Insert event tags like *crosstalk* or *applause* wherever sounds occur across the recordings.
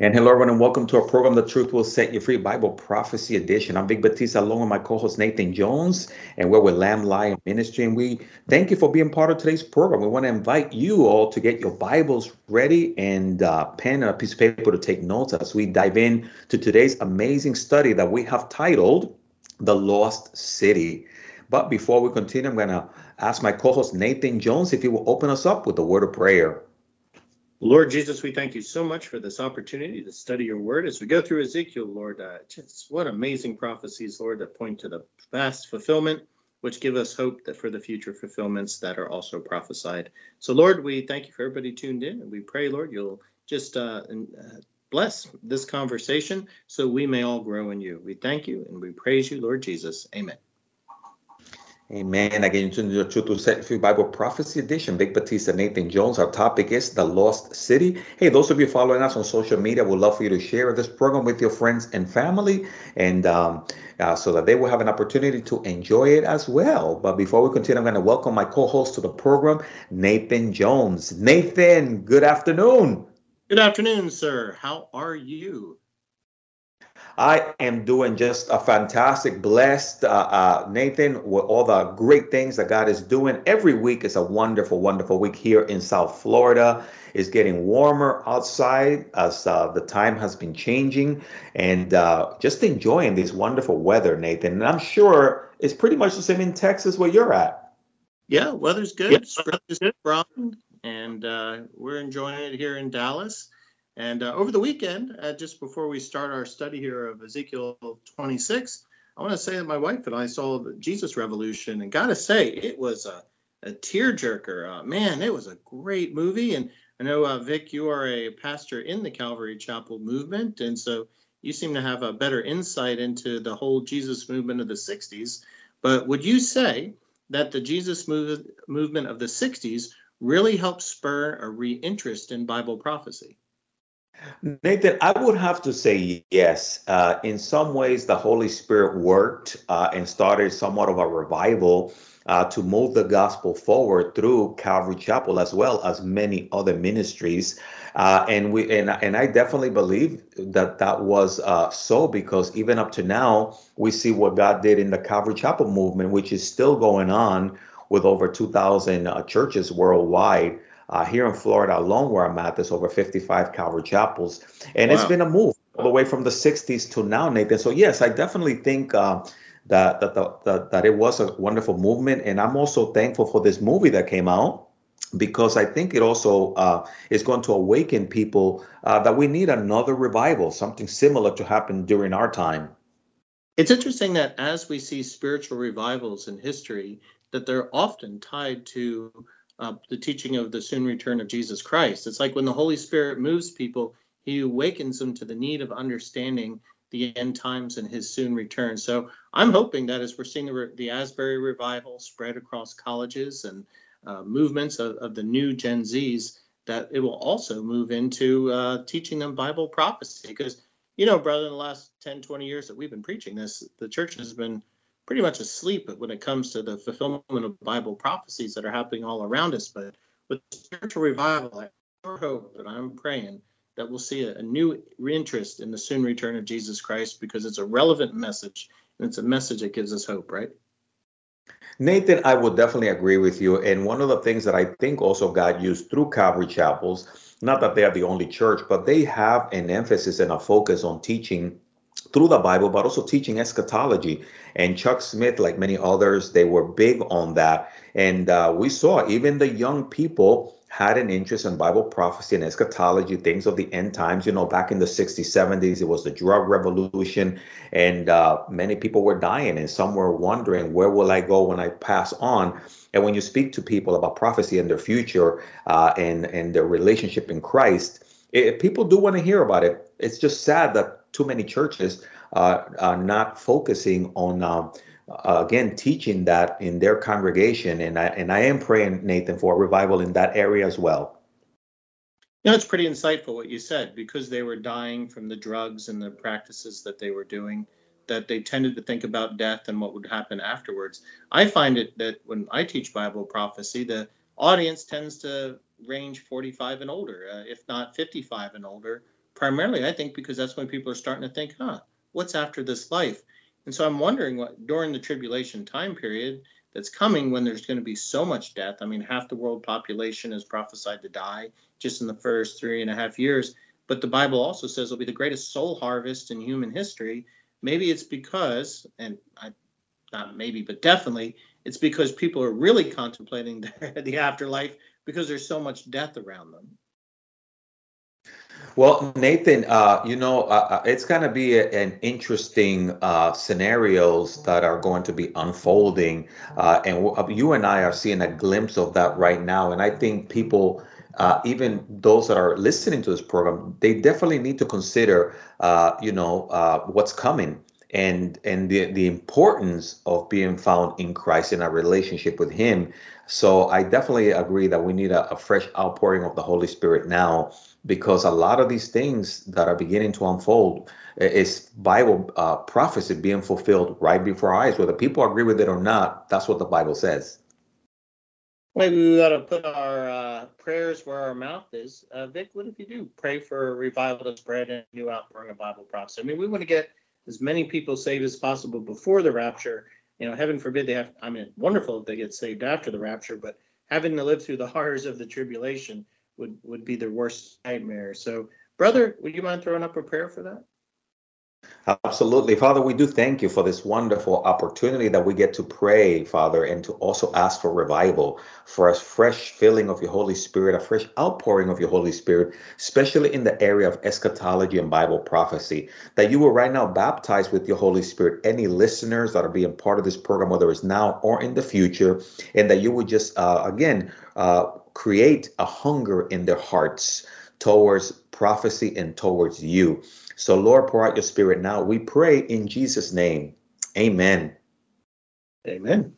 And hello, everyone, and welcome to our program, The Truth Will Set You Free Bible Prophecy Edition. I'm Vic Batista, along with my co host Nathan Jones, and we're with Lamb Lion Ministry. And we thank you for being part of today's program. We want to invite you all to get your Bibles ready and uh, pen and a piece of paper to take notes as we dive in to today's amazing study that we have titled The Lost City. But before we continue, I'm going to ask my co host Nathan Jones if he will open us up with a word of prayer. Lord Jesus, we thank you so much for this opportunity to study your word as we go through Ezekiel, Lord. Uh, just what amazing prophecies, Lord, that point to the vast fulfillment, which give us hope that for the future fulfillments that are also prophesied. So, Lord, we thank you for everybody tuned in, and we pray, Lord, you'll just uh, uh, bless this conversation so we may all grow in you. We thank you and we praise you, Lord Jesus. Amen. Amen. Again, to the Truth to Set Bible Prophecy Edition. Vic Batista, Nathan Jones. Our topic is the Lost City. Hey, those of you following us on social media, we'd love for you to share this program with your friends and family, and um, uh, so that they will have an opportunity to enjoy it as well. But before we continue, I'm going to welcome my co-host to the program, Nathan Jones. Nathan, good afternoon. Good afternoon, sir. How are you? I am doing just a fantastic, blessed, uh, uh, Nathan, with all the great things that God is doing. Every week is a wonderful, wonderful week here in South Florida. It's getting warmer outside as uh, the time has been changing, and uh, just enjoying this wonderful weather, Nathan. And I'm sure it's pretty much the same in Texas where you're at. Yeah, weather's good. Yeah. Is good, and uh, we're enjoying it here in Dallas. And uh, over the weekend, uh, just before we start our study here of Ezekiel 26, I want to say that my wife and I saw the Jesus Revolution, and gotta say, it was a, a tearjerker. Uh, man, it was a great movie. And I know, uh, Vic, you are a pastor in the Calvary Chapel movement, and so you seem to have a better insight into the whole Jesus movement of the 60s. But would you say that the Jesus move, movement of the 60s really helped spur a re-interest in Bible prophecy? Nathan, I would have to say yes. Uh, in some ways, the Holy Spirit worked uh, and started somewhat of a revival uh, to move the gospel forward through Calvary Chapel as well as many other ministries. Uh, and we and, and I definitely believe that that was uh, so because even up to now, we see what God did in the Calvary Chapel movement, which is still going on with over 2,000 uh, churches worldwide. Uh, here in Florida alone, where I'm at, there's over 55 Calvary chapels, and wow. it's been a move all the way from the 60s to now, Nathan. So yes, I definitely think uh, that that, that that it was a wonderful movement, and I'm also thankful for this movie that came out because I think it also uh, is going to awaken people uh, that we need another revival, something similar to happen during our time. It's interesting that as we see spiritual revivals in history, that they're often tied to uh, the teaching of the soon return of Jesus Christ. It's like when the Holy Spirit moves people, he awakens them to the need of understanding the end times and his soon return. So I'm hoping that as we're seeing the, the Asbury revival spread across colleges and uh, movements of, of, the new Gen Zs, that it will also move into uh, teaching them Bible prophecy. Because, you know, brother, in the last 10, 20 years that we've been preaching this, the church has been pretty much asleep when it comes to the fulfillment of Bible prophecies that are happening all around us. But with spiritual revival, I hope and I'm praying that we'll see a, a new interest in the soon return of Jesus Christ because it's a relevant message and it's a message that gives us hope, right? Nathan, I would definitely agree with you. And one of the things that I think also God used through Calvary Chapels, not that they are the only church, but they have an emphasis and a focus on teaching through the Bible, but also teaching eschatology. And Chuck Smith, like many others, they were big on that. And uh, we saw even the young people had an interest in Bible prophecy and eschatology, things of the end times. You know, back in the 60s, 70s, it was the drug revolution, and uh, many people were dying, and some were wondering, where will I go when I pass on? And when you speak to people about prophecy and their future uh, and, and their relationship in Christ, it, people do want to hear about it. It's just sad that too many churches uh, are not focusing on uh, uh, again teaching that in their congregation and I, and I am praying Nathan for a revival in that area as well. You know, it's pretty insightful what you said because they were dying from the drugs and the practices that they were doing that they tended to think about death and what would happen afterwards. I find it that when I teach Bible prophecy, the audience tends to range 45 and older, uh, if not 55 and older, primarily, I think, because that's when people are starting to think, huh, what's after this life? And so I'm wondering what during the tribulation time period that's coming when there's going to be so much death. I mean, half the world population is prophesied to die just in the first three and a half years. But the Bible also says it'll be the greatest soul harvest in human history. Maybe it's because, and I, not maybe, but definitely, it's because people are really contemplating the, *laughs* the afterlife because there's so much death around them. Well, Nathan, uh, you know, uh, uh it's going to be a, an interesting uh, scenarios that are going to be unfolding, uh, and w- uh, you and I are seeing a glimpse of that right now. And I think people, even those that are listening to this program, they definitely need to consider, you know, what's coming and and the the importance of being found in Christ in a relationship with Him. So I definitely agree that we need a, a fresh outpouring of the Holy Spirit now because a lot of these things that are beginning to unfold is Bible uh, prophecy being fulfilled right before our eyes. Whether people agree with it or not, that's what the Bible says. Maybe we got to put our uh, prayers where our mouth is. Uh, Vic, what if you do pray for a revival to spread and new outpouring of Bible prophecy? I mean, we want to get as many people saved as possible before the rapture. You know, heaven forbid they have. I mean, wonderful if they get saved after the rapture, but having to live through the *laughs* horrors of the tribulation would would be their worst nightmare. So, brother, would you mind throwing up a prayer for that? Absolutely. Father, we do thank you for this wonderful opportunity that we get to pray, Father, and to also ask for revival, for a fresh filling of your Holy Spirit, a fresh outpouring of your Holy Spirit, especially in the area of eschatology and Bible prophecy. That you will right now baptize with your Holy Spirit any listeners that are being part of this program, whether it's now or in the future, and that you would just, uh, again, uh, create a hunger in their hearts towards prophecy and towards you. So, Lord, pour out your spirit now. We pray in Jesus' name. Amen. Amen.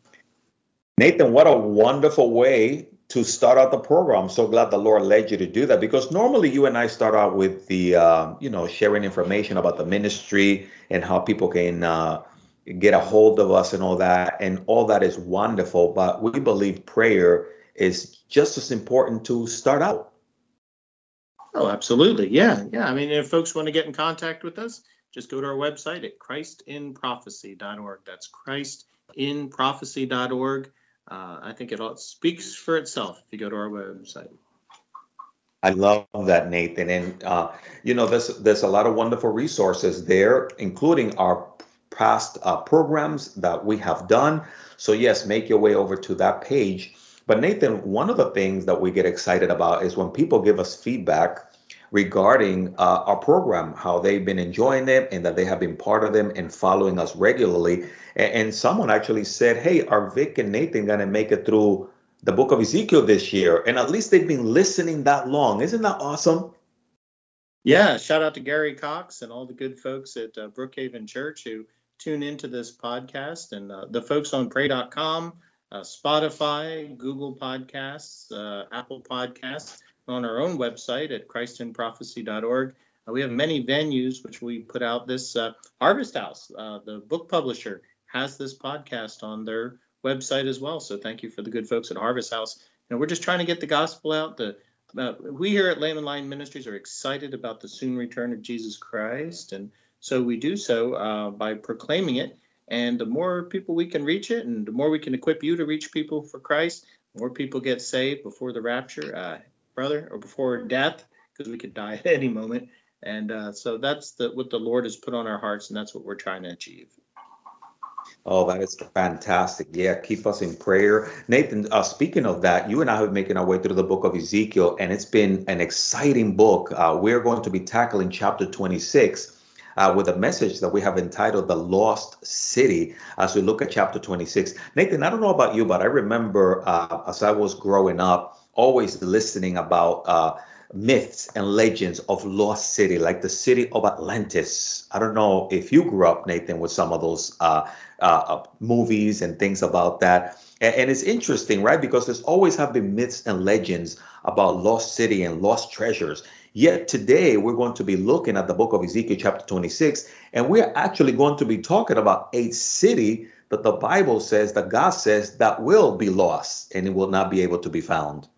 Nathan, what a wonderful way to start out the program. I'm so glad the Lord led you to do that because normally you and I start out with the, uh, you know, sharing information about the ministry and how people can uh, get a hold of us and all that. And all that is wonderful. But we believe prayer is just as important to start out. Oh, absolutely. Yeah. Yeah. I mean, if folks want to get in contact with us, just go to our website at christinprophecy.org. That's christinprophecy.org. Uh, I think it all speaks for itself if you go to our website. I love that, Nathan. And uh, you know, there's there's a lot of wonderful resources there, including our past uh, programs that we have done. So yes, make your way over to that page but Nathan, one of the things that we get excited about is when people give us feedback regarding uh, our program, how they've been enjoying it and that they have been part of them and following us regularly. And, and someone actually said, Hey, are Vic and Nathan going to make it through the book of Ezekiel this year? And at least they've been listening that long. Isn't that awesome? Yeah, shout out to Gary Cox and all the good folks at uh, Brookhaven Church who tune into this podcast and uh, the folks on pray.com uh, Spotify, Google Podcasts, uh, Apple Podcasts, on our own website at christinprophecy.org. Uh, we have many venues which we put out. This uh, Harvest House, uh, the book publisher, has this podcast on their website as well. So thank you for the good folks at Harvest House. And we're just trying to get the gospel out. The we here at Lamb and Lion Ministries are excited about the soon return of Jesus Christ, and so we do so uh, by proclaiming it and the more people we can reach it, and the more we can equip you to reach people for Christ, more people get saved before the rapture, uh, brother, or before death, because we could die *laughs* at any moment. And uh, so that's the, what the Lord has put on our hearts, and that's what we're trying to achieve. Oh, that is fantastic. Yeah, keep us in prayer. Nathan, uh, speaking of that, you and I have been making our way through the book of Ezekiel, and it's been an exciting book. Uh, we're going to be tackling chapter 26 uh, with a message that we have entitled The Lost City as we look at chapter 26. Nathan, I don't know about you, but I remember uh, as I was growing up, always listening about uh, myths and legends of lost city, like the city of Atlantis. I don't know if you grew up, Nathan, with some of those uh, uh, movies and things about that. And, and, it's interesting, right? Because there's always have been myths and legends about lost city and lost treasures. Yet today we're going to be looking at the book of Ezekiel chapter 26, and we're actually going to be talking about a city that the Bible says that God says that will be lost and it will not be able to be found.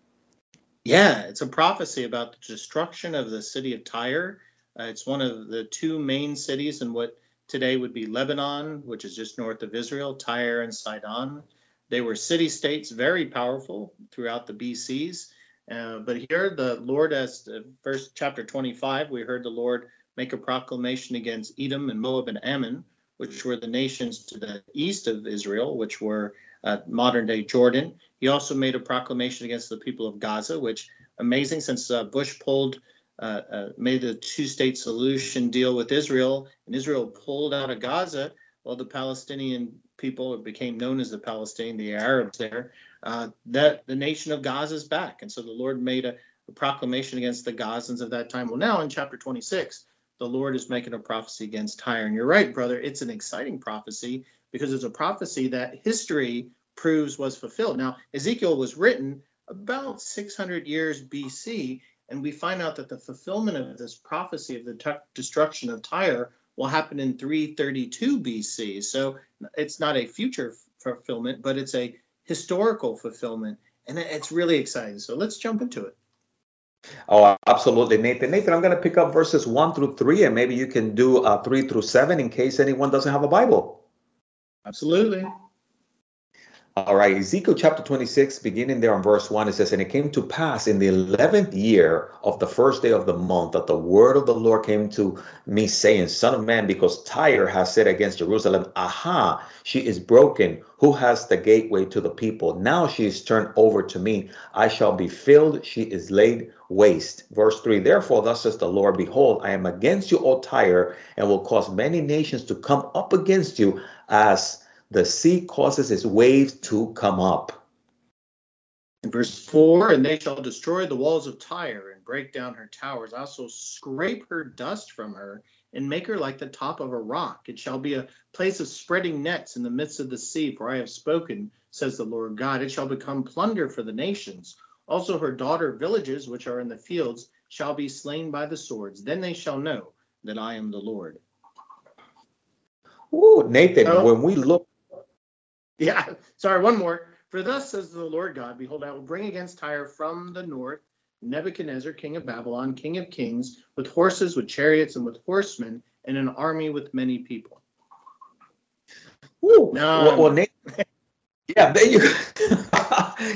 Yeah, it's a prophecy about the destruction of the city of Tyre. Uh, it's one of the two main cities in what today would be Lebanon, which is just north of Israel, Tyre and Sidon. They were city states, very powerful throughout the BCs. Uh, but here, the Lord, as uh, chapter 25, we heard the Lord make a proclamation against Edom and Moab and Ammon, which were the nations to the east of Israel, which were uh, modern day Jordan. He also made a proclamation against the people of Gaza, which amazing since uh, Bush pulled uh, uh, made a two-state solution deal with Israel, and Israel pulled out of Gaza. Well, the Palestinian people it became known as the Palestinian, the Arabs there. Uh, that the nation of Gaza is back, and so the Lord made a, a proclamation against the Gazans of that time. Well, now in chapter 26, the Lord is making a prophecy against Tyre, and you're right, brother. It's an exciting prophecy because it's a prophecy that history proves was fulfilled. Now, Ezekiel was written about 600 years BC, and we find out that the fulfillment of this prophecy of the t- destruction of Tyre will happen in 332 BC. So it's not a future fulfillment, but it's a historical fulfillment, and it's really exciting. So let's jump into it. Oh, absolutely, Nathan. Nathan, I'm going to pick up verses one through three, and maybe you can do uh, three through seven in case anyone doesn't have a Bible. Absolutely. All right, Ezekiel chapter 26, beginning there on verse 1, it says, And it came to pass in the 11th year of the first day of the month that the word of the Lord came to me, saying, Son of man, because Tyre has said against Jerusalem, Aha, she is broken, who has the gateway to the people. Now she is turned over to me. I shall be filled, she is laid waste. Verse 3 Therefore, thus says the Lord, Behold, I am against you, O Tyre, and will cause many nations to come up against you as the sea causes its waves to come up. In verse 4, and they shall destroy the walls of Tyre and break down her towers, also scrape her dust from her and make her like the top of a rock. It shall be a place of spreading nets in the midst of the sea, for I have spoken, says the Lord God. It shall become plunder for the nations. Also her daughter villages, which are in the fields, shall be slain by the swords. Then they shall know that I am the Lord. Ooh, Nathan, oh. when we look yeah, sorry, one more. For thus says the Lord God, Behold, I will bring against Tyre from the north Nebuchadnezzar, king of Babylon, king of kings, with horses, with chariots, and with horsemen, and an army with many people. Ooh, no. well, well *laughs* yeah, *laughs* there you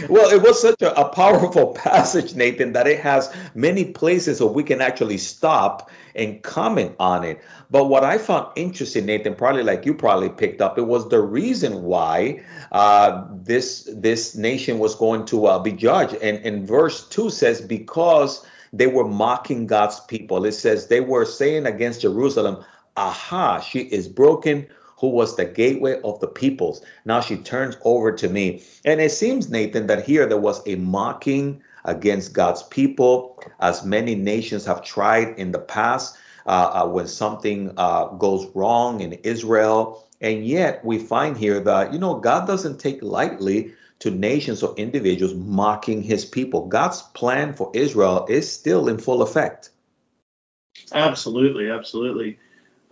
well, it was such a, a, powerful *laughs* passage, Nathan, that it has many places where we can actually stop and comment on it. But what I found interesting, Nathan, probably like you probably picked up, it was the reason why uh, this this nation was going to uh, be judged. And in verse two says, because they were mocking God's people. It says they were saying against Jerusalem, "Aha, she is broken." Who was the gateway of the peoples. Now she turns over to me. And it seems, Nathan, that here there was a mocking against God's people, as many nations have tried in the past uh, uh, when something uh, goes wrong in Israel. And yet we find here that, you know, God doesn't take lightly to nations or individuals mocking his people. God's plan for Israel is still in full effect. Absolutely, absolutely.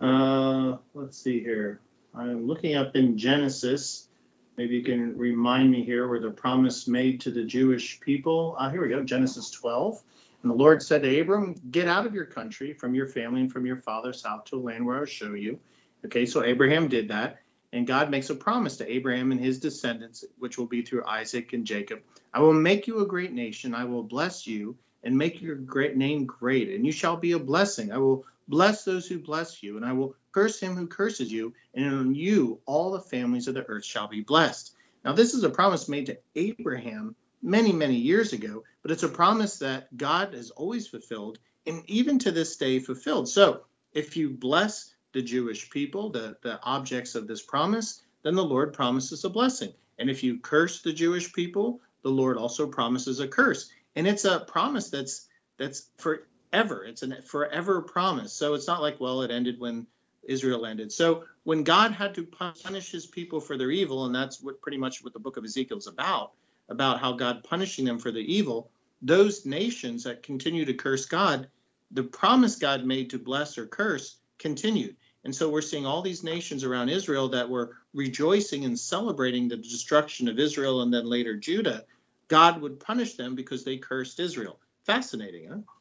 Uh, let's see here. I'm looking up in Genesis. Maybe you can remind me here where the promise made to the Jewish people. Uh, here we go, Genesis 12. And the Lord said to Abram, Get out of your country, from your family, and from your father's house to a land where I'll show you. Okay, so Abraham did that. And God makes a promise to Abraham and his descendants, which will be through Isaac and Jacob. I will make you a great nation. I will bless you and make your great name great, and you shall be a blessing. I will bless those who bless you, and I will curse him who curses you, and on you all the families of the earth shall be blessed. Now, this is a promise made to Abraham many, many years ago, but it's a promise that God has always fulfilled and even to this day fulfilled. So, if you bless the Jewish people, the, the objects of this promise, then the Lord promises a blessing. And if you curse the Jewish people, the Lord also promises a curse. And it's a promise that's that's forever. It's a forever promise. So it's not like, well, it ended when Israel ended. So when God had to punish his people for their evil, and that's what pretty much what the book of Ezekiel is about, about how God punishing them for the evil, those nations that continue to curse God, the promise God made to bless or curse continued. And so we're seeing all these nations around Israel that were rejoicing and celebrating the destruction of Israel and then later Judah. God would punish them because they cursed Israel. Fascinating, huh?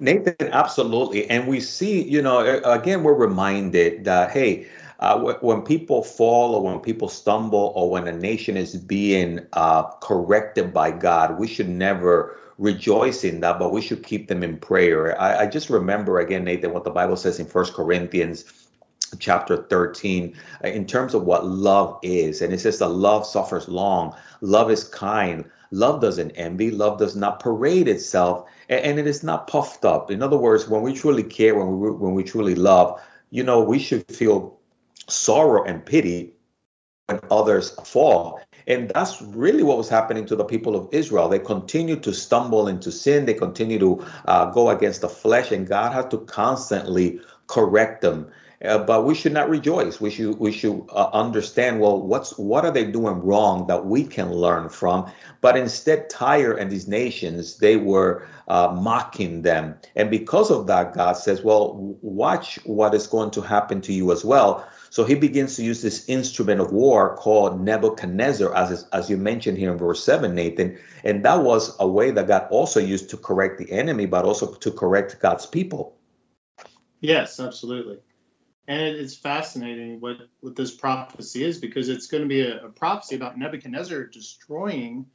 Nathan, absolutely. And we see, you know, again, we're reminded that, hey, uh, when people fall or when people stumble or when a nation is being uh, corrected by God, we should never rejoice in that, but we should keep them in prayer. I, I just remember again, Nathan, what the Bible says in First Corinthians chapter 13 uh, in terms of what love is and it says that love suffers long love is kind love doesn't envy love does not parade itself and, and, it is not puffed up in other words when we truly care when we when we truly love you know we should feel sorrow and pity when others fall. And that's really what was happening to the people of Israel. They continued to stumble into sin, they continue to uh, go against the flesh, and God had to constantly correct them. Uh, but we should not rejoice. We should we should uh, understand well what's what are they doing wrong that we can learn from. But instead, Tyre and these nations they were uh, mocking them, and because of that, God says, "Well, watch what is going to happen to you as well." So he begins to use this instrument of war called Nebuchadnezzar, as as you mentioned here in verse seven, Nathan, and that was a way that God also used to correct the enemy, but also to correct God's people. Yes, absolutely. And it's fascinating what, what this prophecy is because it's going to be a, a prophecy about Nebuchadnezzar destroying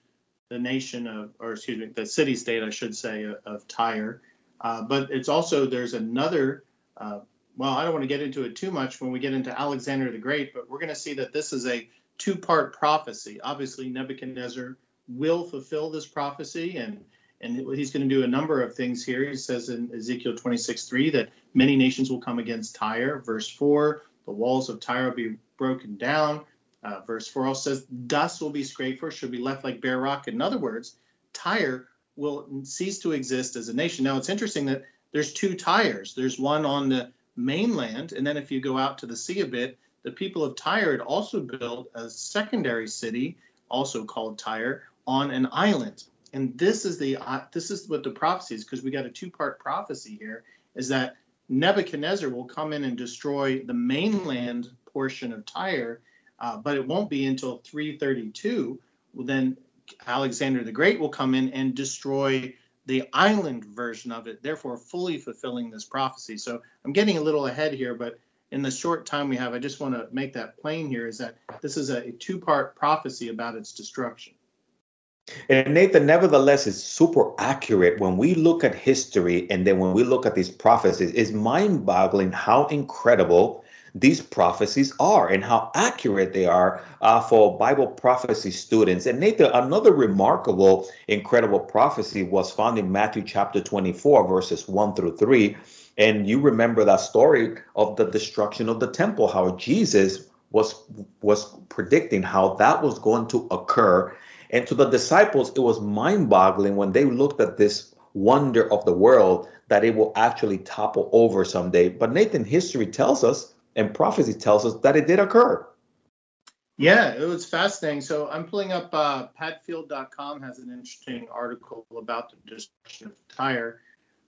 the nation of, or excuse me, the city state, I should say, of, of Tyre. Uh, but it's also, there's another, uh, well, I don't want to get into it too much when we get into Alexander the Great, but we're going to see that this is a two part prophecy. Obviously, Nebuchadnezzar will fulfill this prophecy and and he's going to do a number of things here. He says in Ezekiel 26 3 that many nations will come against Tyre. Verse 4, the walls of Tyre will be broken down. Uh, verse 4 also says, dust will be scraped for, should be left like bare rock. In other words, Tyre will cease to exist as a nation. Now, it's interesting that there's two Tyres. There's one on the mainland, and then if you go out to the sea a bit, the people of Tyre had also built a secondary city, also called Tyre, on an island and this is the uh, this is what the prophecy is because we got a two part prophecy here is that Nebuchadnezzar will come in and destroy the mainland portion of Tyre, uh, but it won't be until 332. Well, then Alexander the Great will come in and destroy the island version of it, therefore fully fulfilling this prophecy. So I'm getting a little ahead here, but in the short time we have, I just want to make that plain here is that this is a two part prophecy about its destruction. And Nathan, nevertheless, is super accurate when we look at history and then when we look at these prophecies. It's mind boggling how incredible these prophecies are and how accurate they are uh, for Bible prophecy students. And Nathan, another remarkable, incredible prophecy was found in Matthew chapter 24, verses 1 through 3. And you remember that story of the destruction of the temple, how Jesus was was predicting how that was going to occur and to the disciples, it was mind boggling when they looked at this wonder of the world that it will actually topple over someday. But Nathan, history tells us and prophecy tells us that it did occur. Yeah, it was fascinating. So I'm pulling up uh, padfield.com has an interesting article about the destruction of Tyre.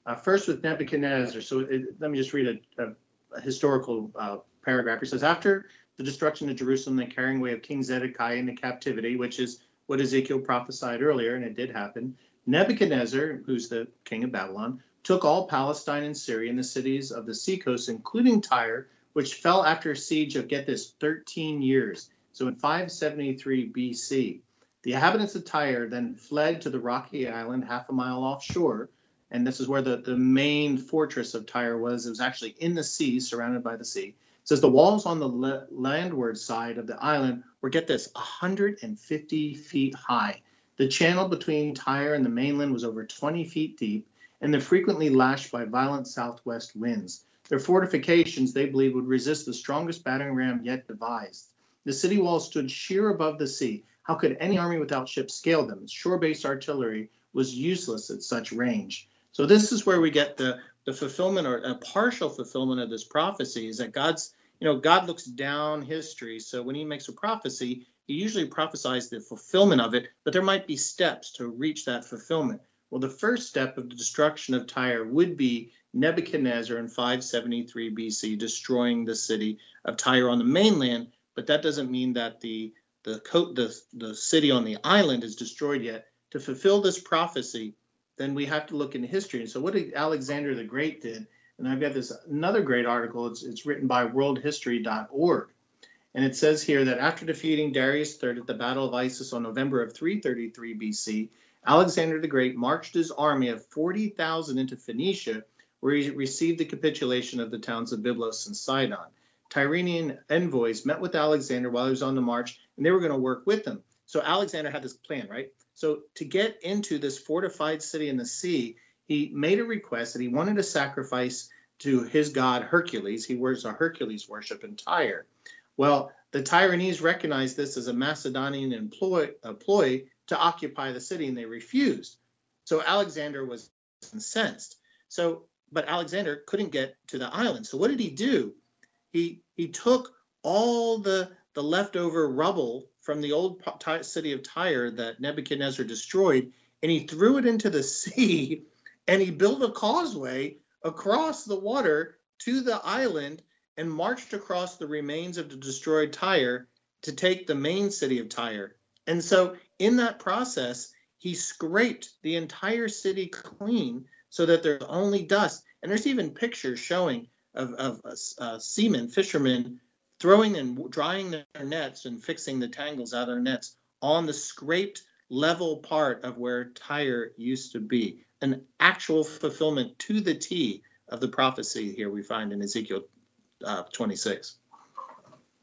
Uh, first with Nebuchadnezzar. So it, let me just read a, a, a historical uh, paragraph. He says, after the destruction of Jerusalem, the carrying away of King Zedekiah into captivity, which is what Ezekiel prophesied earlier, and it did happen. Nebuchadnezzar, who's the king of Babylon, took all Palestine and Syria and the cities of the seacoast, including Tyre, which fell after a siege of, get this, 13 years. So in 573 BC, the inhabitants of Tyre then fled to the rocky island half a mile offshore. And this is where the, the main fortress of Tyre was. It was actually in the sea, surrounded by the sea says the walls on the le- landward side of the island were, get this, 150 feet high. The channel between Tyre and the mainland was over 20 feet deep, and they're frequently lashed by violent southwest winds. Their fortifications, they believe, would resist the strongest battering ram yet devised. The city walls stood sheer above the sea. How could any army without ships scale them? Shore based artillery was useless at such range. So, this is where we get the, the fulfillment or a partial fulfillment of this prophecy is that God's you know, God looks down history. So when he makes a prophecy, he usually prophesies the fulfillment of it, but there might be steps to reach that fulfillment. Well, the first step of the destruction of Tyre would be Nebuchadnezzar in 573 BC destroying the city of Tyre on the mainland, but that doesn't mean that the the, the, the city on the island is destroyed yet. To fulfill this prophecy, then we have to look into history. And so, what Alexander the Great did? And I've got this another great article. It's, it's written by worldhistory.org. And it says here that after defeating Darius III at the Battle of Issus on November of 333 BC, Alexander the Great marched his army of 40,000 into Phoenicia, where he received the capitulation of the towns of Byblos and Sidon. Tyrrhenian envoys met with Alexander while he was on the march, and they were going to work with him. So Alexander had this plan, right? So to get into this fortified city in the sea, he made a request that he wanted to sacrifice to his god Hercules. He wears a Hercules worship in Tyre. Well, the Tyrrhenese recognized this as a Macedonian employ, ploy to occupy the city, and they refused. So Alexander was incensed. So, but Alexander couldn't get to the island. So what did he do? He he took all the the leftover rubble from the old city of Tyre that Nebuchadnezzar destroyed, and he threw it into the *laughs* sea and he built a causeway across the water to the island and marched across the remains of the destroyed Tyre to take the main city of Tyre. And so, in that process, he scraped the entire city clean so that there's only dust. And there's even pictures showing of, of uh, seamen, fishermen, throwing and drying their nets and fixing the tangles out of their nets on the scraped level part of where Tyre used to be an actual fulfillment to the T of the prophecy here we find in Ezekiel uh, 26.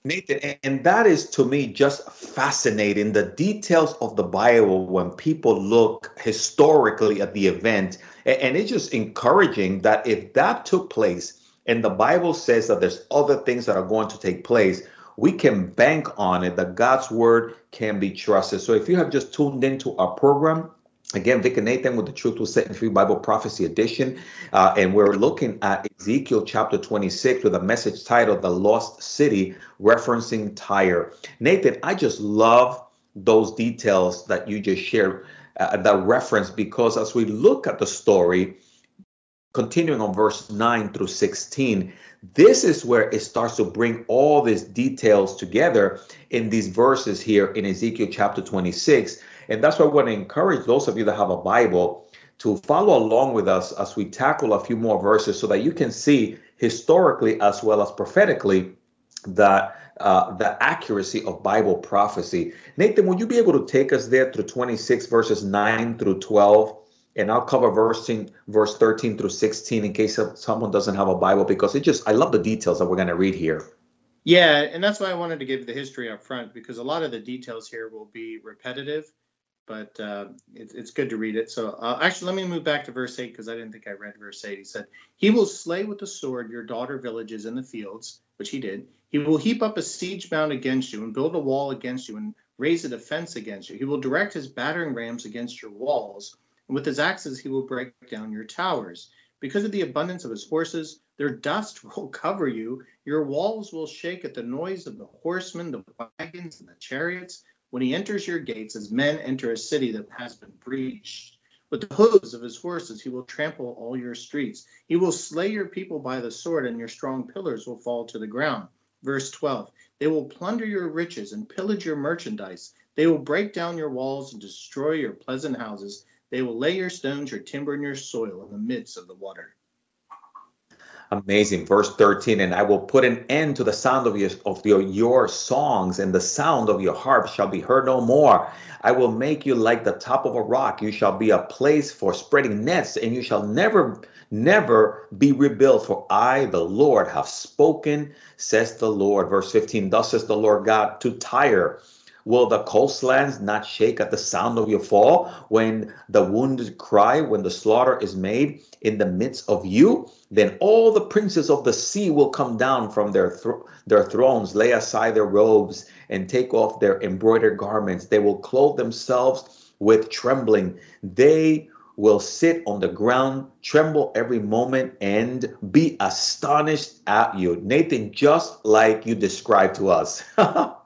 Nathan, and that is to me just fascinating. The details of the Bible when people look historically at the event, and it's just encouraging that if that took place and the Bible says that there's other things that are going to take place, we can bank on it that God's word can be trusted. So if you have just tuned into our program, Again, Vic and Nathan with the Truth Will Set Free Bible Prophecy Edition. Uh, and we're looking at Ezekiel chapter 26 with a message titled The Lost City, referencing Tyre. Nathan, I just love those details that you just shared, uh, that reference, because as we look at the story, continuing on verse 9 through 16, this is where it starts to bring all these details together in these verses here in Ezekiel chapter 26 and that's why I want to encourage those of you that have a Bible to follow along with us as we tackle a few more verses so that you can see historically as well as prophetically that uh, the accuracy of Bible prophecy. Nathan, would you be able to take us there through 26 verses 9 through 12? And I'll cover verse, verse 13 through 16 in case someone doesn't have a Bible because it just, I love the details that we're going to read here. Yeah, and that's why I wanted to give the history up front because a lot of the details here will be repetitive but uh, it, it's good to read it. So uh, actually, let me move back to verse 8 because I didn't think I read verse 8. He said, He will slay with the sword your daughter villages in the fields, which he did. He will heap up a siege mound against you and build a wall against you and raise a defense against you. He will direct his battering rams against your walls, and with his axes he will break down your towers. Because of the abundance of his horses, their dust *laughs* will cover you. Your walls will shake at the noise of the horsemen, the wagons, and the chariots when he enters your gates, as men enter a city that has been breached. With the hooves of his horses, he will trample all your streets. He will slay your people by the sword, and your strong pillars will fall to the ground. Verse 12 They will plunder your riches and pillage your merchandise. They will break down your walls and destroy your pleasant houses. They will lay your stones, your timber, and your soil in the midst of the water. Amazing. Verse 13, and I will put an end to the sound of your of your, your songs, and the sound of your harp shall be heard no more. I will make you like the top of a rock. You shall be a place for spreading nets, and you shall never, never be rebuilt. For I, the Lord, have spoken, says the Lord. Verse 15, thus says the Lord God to Tyre Will the coastlands not shake at the sound of your fall when the wounded cry, when the slaughter is made in the midst of you? Then all the princes of the sea will come down from their, th- their thrones, lay aside their robes, and take off their embroidered garments. They will clothe themselves with trembling. They will sit on the ground, tremble every moment, and be astonished at you. Nathan, just like you described to us. *laughs*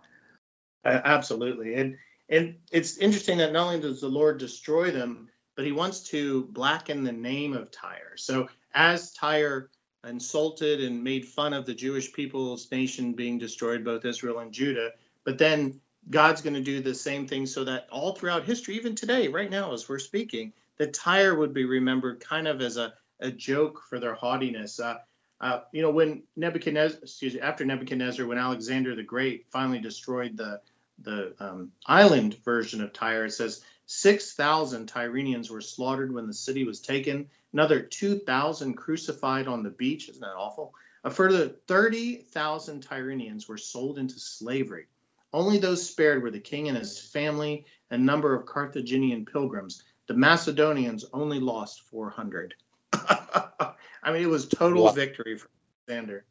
absolutely. And and it's interesting that not only does the Lord destroy them, but he wants to blacken the name of Tyre. So as Tyre insulted and made fun of the Jewish people's nation being destroyed, both Israel and Judah, but then God's going to do the same thing so that all throughout history, even today, right now, as we're speaking, that Tyre would be remembered kind of as a, a joke for their haughtiness. Uh, uh, you know, when Nebuchadnezzar, excuse me, after Nebuchadnezzar, when Alexander the Great finally destroyed the the um, island version of Tyre, it says 6,000 Tyrenians were slaughtered when the city was taken. Another 2,000 crucified on the beach. Isn't that awful? A further 30,000 Tyrenians were sold into slavery. Only those spared were the king and his family, and a number of Carthaginian pilgrims. The Macedonians only lost 400. *laughs* I mean, it was total wow. victory for Alexander.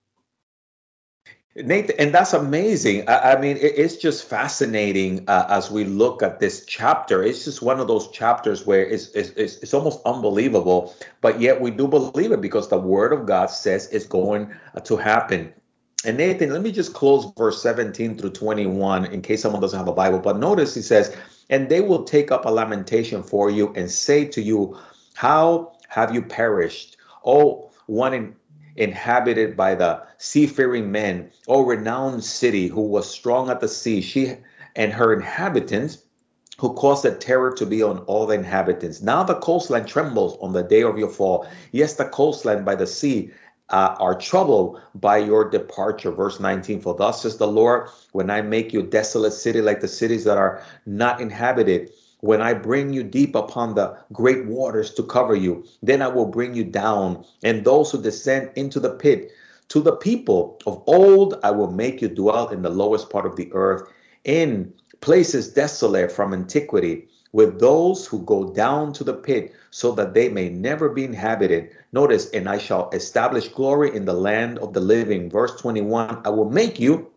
Nathan, and that's amazing. I, I mean, it, it's just fascinating uh, as we look at this chapter. It's just one of those chapters where it's, it's, it's, it's, almost unbelievable, but yet we do believe it because the Word of God says it's going to happen. And Nathan, let me just close verse 17 through 21 in case someone doesn't have a Bible. But notice he says, And they will take up a lamentation for you and say to you, How have you perished? Oh, one in, inhabited by the seafaring men, O renowned city who was strong at the sea, she and her inhabitants, who caused a terror to be on all the inhabitants. Now the coastline trembles on the day of your fall. Yes, the coastline by the sea uh, are troubled by your departure. Verse 19 For thus says the Lord, when I make you desolate city like the cities that are not inhabited, when I bring you deep upon the great waters to cover you, then I will bring you down, and those who descend into the pit. To the people of old, I will make you dwell in the lowest part of the earth, in places desolate from antiquity, with those who go down to the pit, so that they may never be inhabited. Notice, and I shall establish glory in the land of the living. Verse 21 I will make you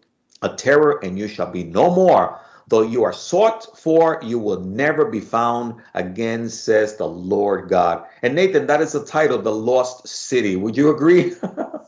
a terror, and you shall be no more Though you are sought for, you will never be found again, says the Lord God. And Nathan, that is the title, The Lost City. Would you agree?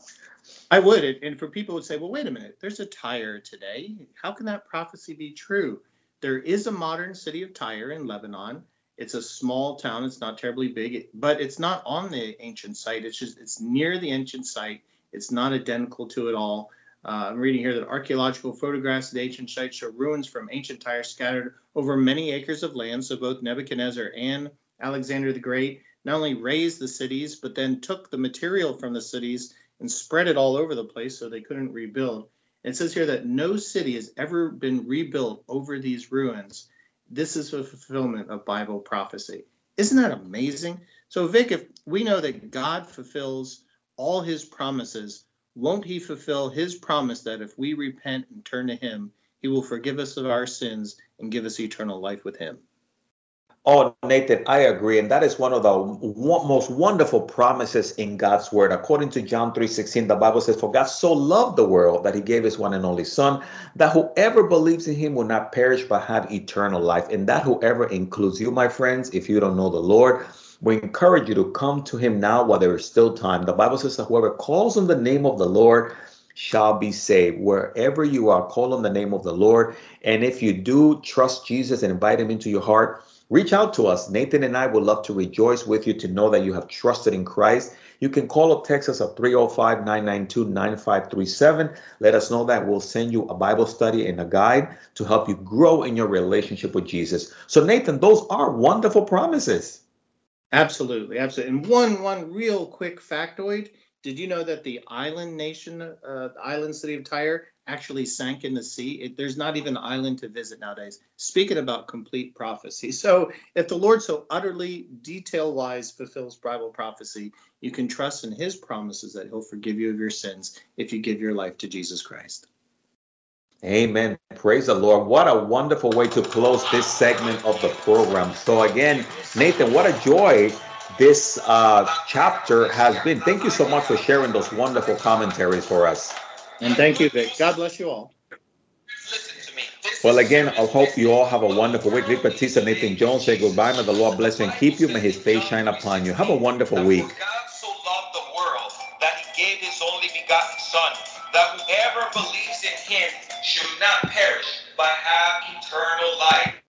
*laughs* I would. And for people would say, well, wait a minute, there's a Tyre today. How can that prophecy be true? There is a modern city of Tyre in Lebanon. It's a small town. It's not terribly big, but it's not on the ancient site. It's just it's near the ancient site. It's not identical to it all. Uh, I'm reading here that archaeological photographs of the ancient site show ruins from ancient Tyre scattered over many acres of land. So both Nebuchadnezzar and Alexander the Great not only razed the cities, but then took the material from the cities and spread it all over the place so they couldn't rebuild. it says here that no city has ever been rebuilt over these ruins. This is a fulfillment of Bible prophecy. Isn't that amazing? So, Vic, if we know that God fulfills all his promises won't he fulfill his promise that if we repent and turn to him, he will forgive us of our sins and give us eternal life with him? Oh, Nathan, I agree. And that is one of the most wonderful promises in God's word. According to John 3:16, the Bible says, For God so loved the world that he gave his one and only son, that whoever believes in him will not perish but have eternal life. And that whoever includes you, my friends, if you don't know the Lord, we encourage you to come to him now while there is still time. The Bible says that whoever calls on the name of the Lord shall be saved. Wherever you are, call on the name of the Lord. And if you do trust Jesus and invite him into your heart, reach out to us. Nathan and I would love to rejoice with you to know that you have trusted in Christ. You can call up Texas at 305 992 9537. Let us know that. We'll send you a Bible study and a guide to help you grow in your relationship with Jesus. So, Nathan, those are wonderful promises. Absolutely, absolutely. And one one real quick factoid: Did you know that the island nation, uh, island city of Tyre, actually sank in the sea? It, there's not even an island to visit nowadays. Speaking about complete prophecy, *laughs* so if the Lord so utterly detail-wise fulfills Bible prophecy, you can trust in His promises that He'll forgive you of your sins if you give your life to Jesus Christ. Amen. Praise the Lord. What a wonderful way to close this segment of the program. So, again, Nathan, what a joy this uh, chapter has been. Thank you so much for sharing those wonderful commentaries for us. And thank you, Vic. God bless you all. Well, again, I hope you all have a wonderful week. Vic Batista, Nathan Jones say goodbye. May the Lord bless you and keep you. May his face shine upon you. Have a wonderful week. God so loved the world that he gave his only begotten Son, that whoever believes in him should not perish but have eternal life.